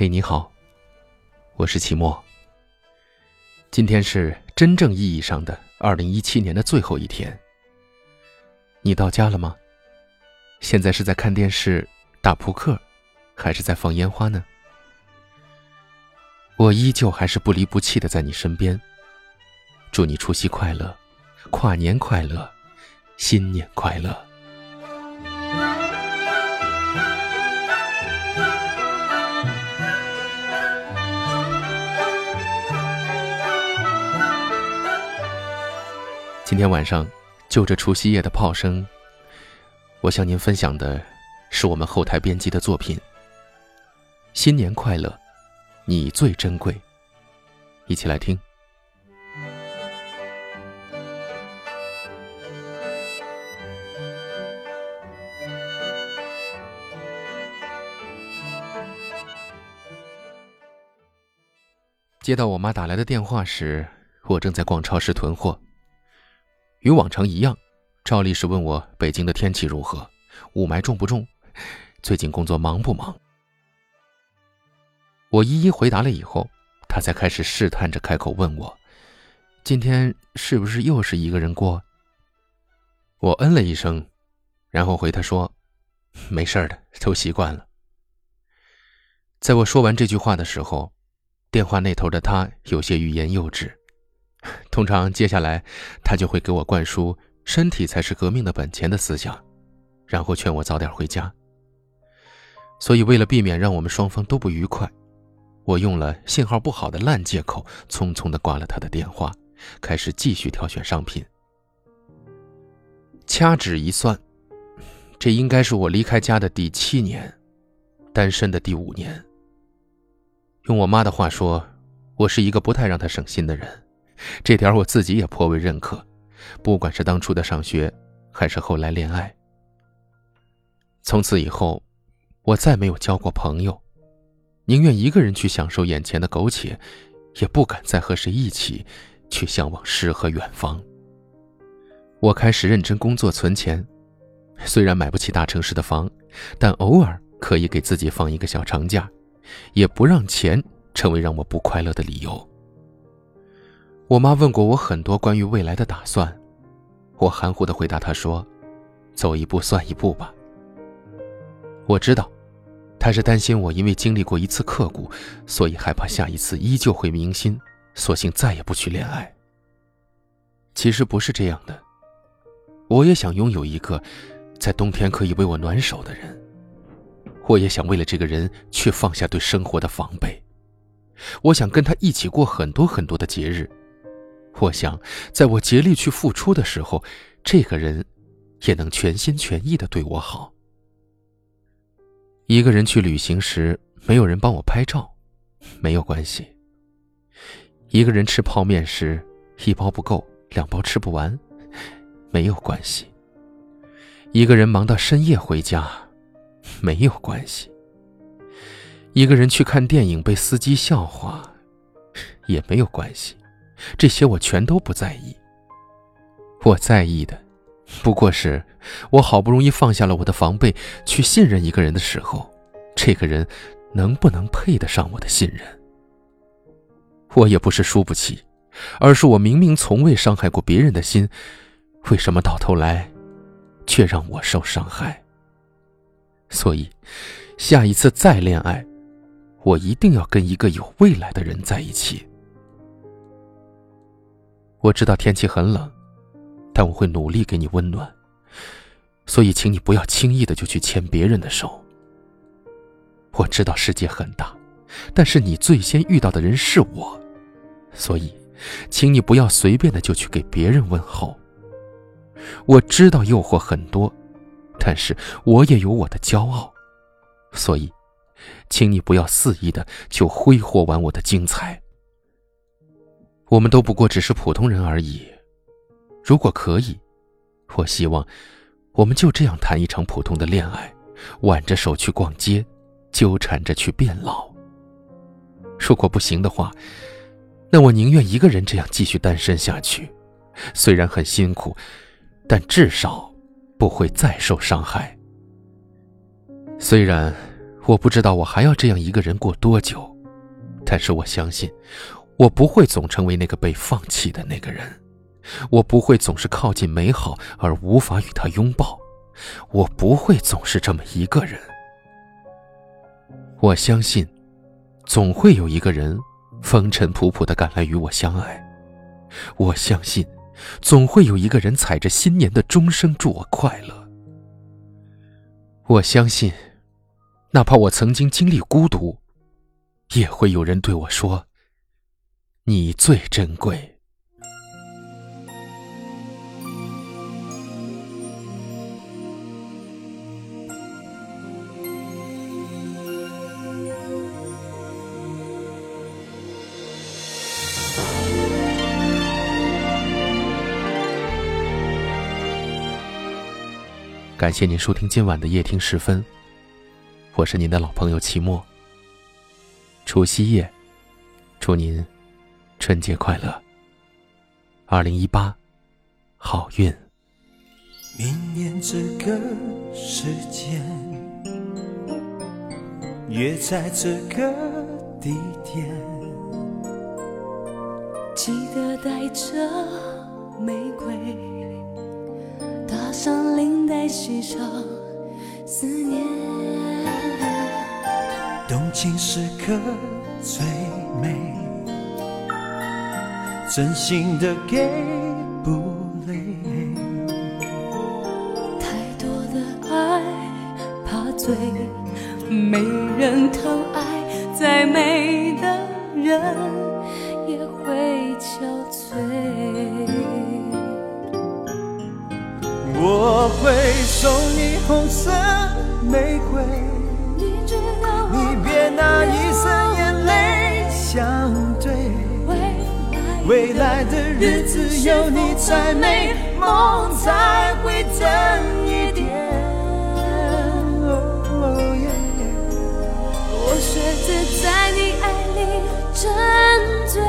嘿，你好，我是齐墨。今天是真正意义上的二零一七年的最后一天。你到家了吗？现在是在看电视、打扑克，还是在放烟花呢？我依旧还是不离不弃的在你身边。祝你除夕快乐，跨年快乐，新年快乐。今天晚上，就着除夕夜的炮声，我向您分享的是我们后台编辑的作品。新年快乐，你最珍贵。一起来听。接到我妈打来的电话时，我正在逛超市囤货。与往常一样，照例是问我北京的天气如何，雾霾重不重，最近工作忙不忙。我一一回答了以后，他才开始试探着开口问我：“今天是不是又是一个人过？”我嗯了一声，然后回他说：“没事的，都习惯了。”在我说完这句话的时候，电话那头的他有些欲言又止。通常接下来，他就会给我灌输“身体才是革命的本钱”的思想，然后劝我早点回家。所以，为了避免让我们双方都不愉快，我用了信号不好的烂借口，匆匆的挂了他的电话，开始继续挑选商品。掐指一算，这应该是我离开家的第七年，单身的第五年。用我妈的话说，我是一个不太让她省心的人。这点我自己也颇为认可，不管是当初的上学，还是后来恋爱。从此以后，我再没有交过朋友，宁愿一个人去享受眼前的苟且，也不敢再和谁一起去向往诗和远方。我开始认真工作存钱，虽然买不起大城市的房，但偶尔可以给自己放一个小长假，也不让钱成为让我不快乐的理由。我妈问过我很多关于未来的打算，我含糊的回答她说：“走一步算一步吧。”我知道，她是担心我因为经历过一次刻骨，所以害怕下一次依旧会铭心，索性再也不去恋爱。其实不是这样的，我也想拥有一个在冬天可以为我暖手的人，我也想为了这个人去放下对生活的防备，我想跟他一起过很多很多的节日。我想，在我竭力去付出的时候，这个人也能全心全意的对我好。一个人去旅行时，没有人帮我拍照，没有关系。一个人吃泡面时，一包不够，两包吃不完，没有关系。一个人忙到深夜回家，没有关系。一个人去看电影被司机笑话，也没有关系。这些我全都不在意。我在意的，不过是我好不容易放下了我的防备，去信任一个人的时候，这个人能不能配得上我的信任？我也不是输不起，而是我明明从未伤害过别人的心，为什么到头来，却让我受伤害？所以，下一次再恋爱，我一定要跟一个有未来的人在一起。我知道天气很冷，但我会努力给你温暖。所以，请你不要轻易的就去牵别人的手。我知道世界很大，但是你最先遇到的人是我，所以，请你不要随便的就去给别人问候。我知道诱惑很多，但是我也有我的骄傲，所以，请你不要肆意的就挥霍完我的精彩。我们都不过只是普通人而已。如果可以，我希望我们就这样谈一场普通的恋爱，挽着手去逛街，纠缠着去变老。如果不行的话，那我宁愿一个人这样继续单身下去。虽然很辛苦，但至少不会再受伤害。虽然我不知道我还要这样一个人过多久，但是我相信，我不会总成为那个被放弃的那个人，我不会总是靠近美好而无法与他拥抱，我不会总是这么一个人。我相信，总会有一个人风尘仆仆的赶来与我相爱。我相信，总会有一个人踩着新年的钟声祝我快乐。我相信，哪怕我曾经经历孤独，也会有人对我说：“你最珍贵。”感谢您收听今晚的夜听时分，我是您的老朋友齐墨。除夕夜，祝您春节快乐，二零一八好运。明年这个时间，约在这个地点，记得带着玫瑰。上领带，系上思念。动情时刻最美，真心的给不累。太多的爱怕醉，没人疼爱，再美的人也会憔悴。我会送你红色玫瑰，你别拿一生眼泪相对。未来的日子有你才美，梦才会真一点。我学着在你爱里沉醉，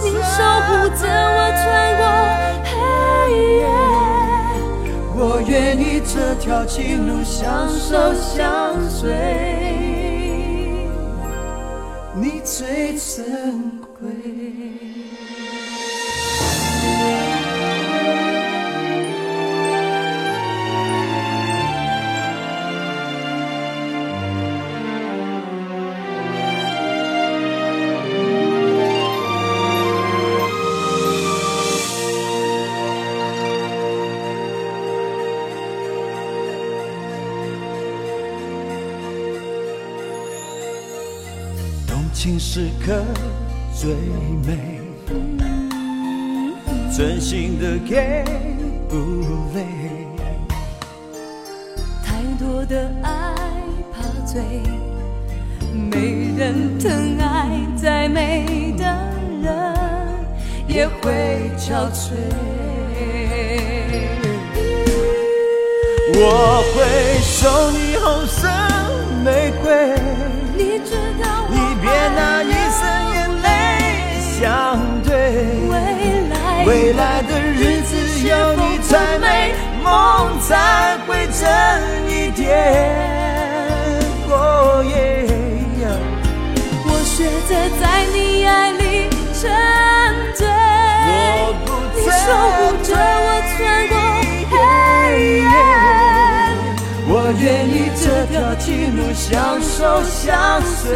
你守护着我穿过黑夜。我愿意这条情路相守相随，你最珍贵。情时刻最美，真心的给不累。太多的爱怕醉，没人疼爱，再美的人也会憔悴。我会送你红色玫瑰，你知道。未来的日子有你才美，梦才会真一点。我学着在你爱里沉醉，你守护着我穿过黑夜。我愿意这条情路相守相随，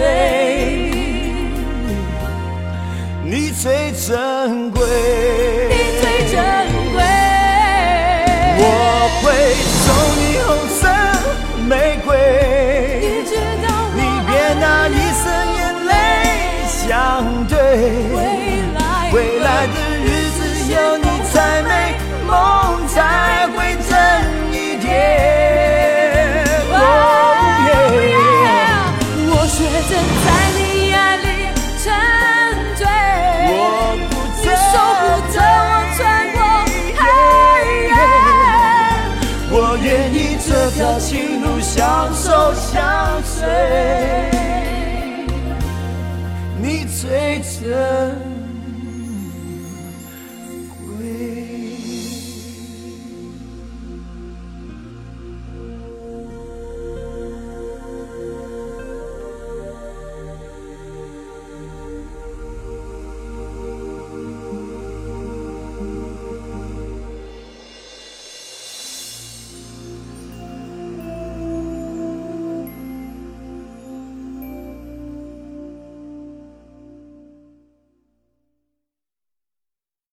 你最珍贵，一路相守相随，你最真。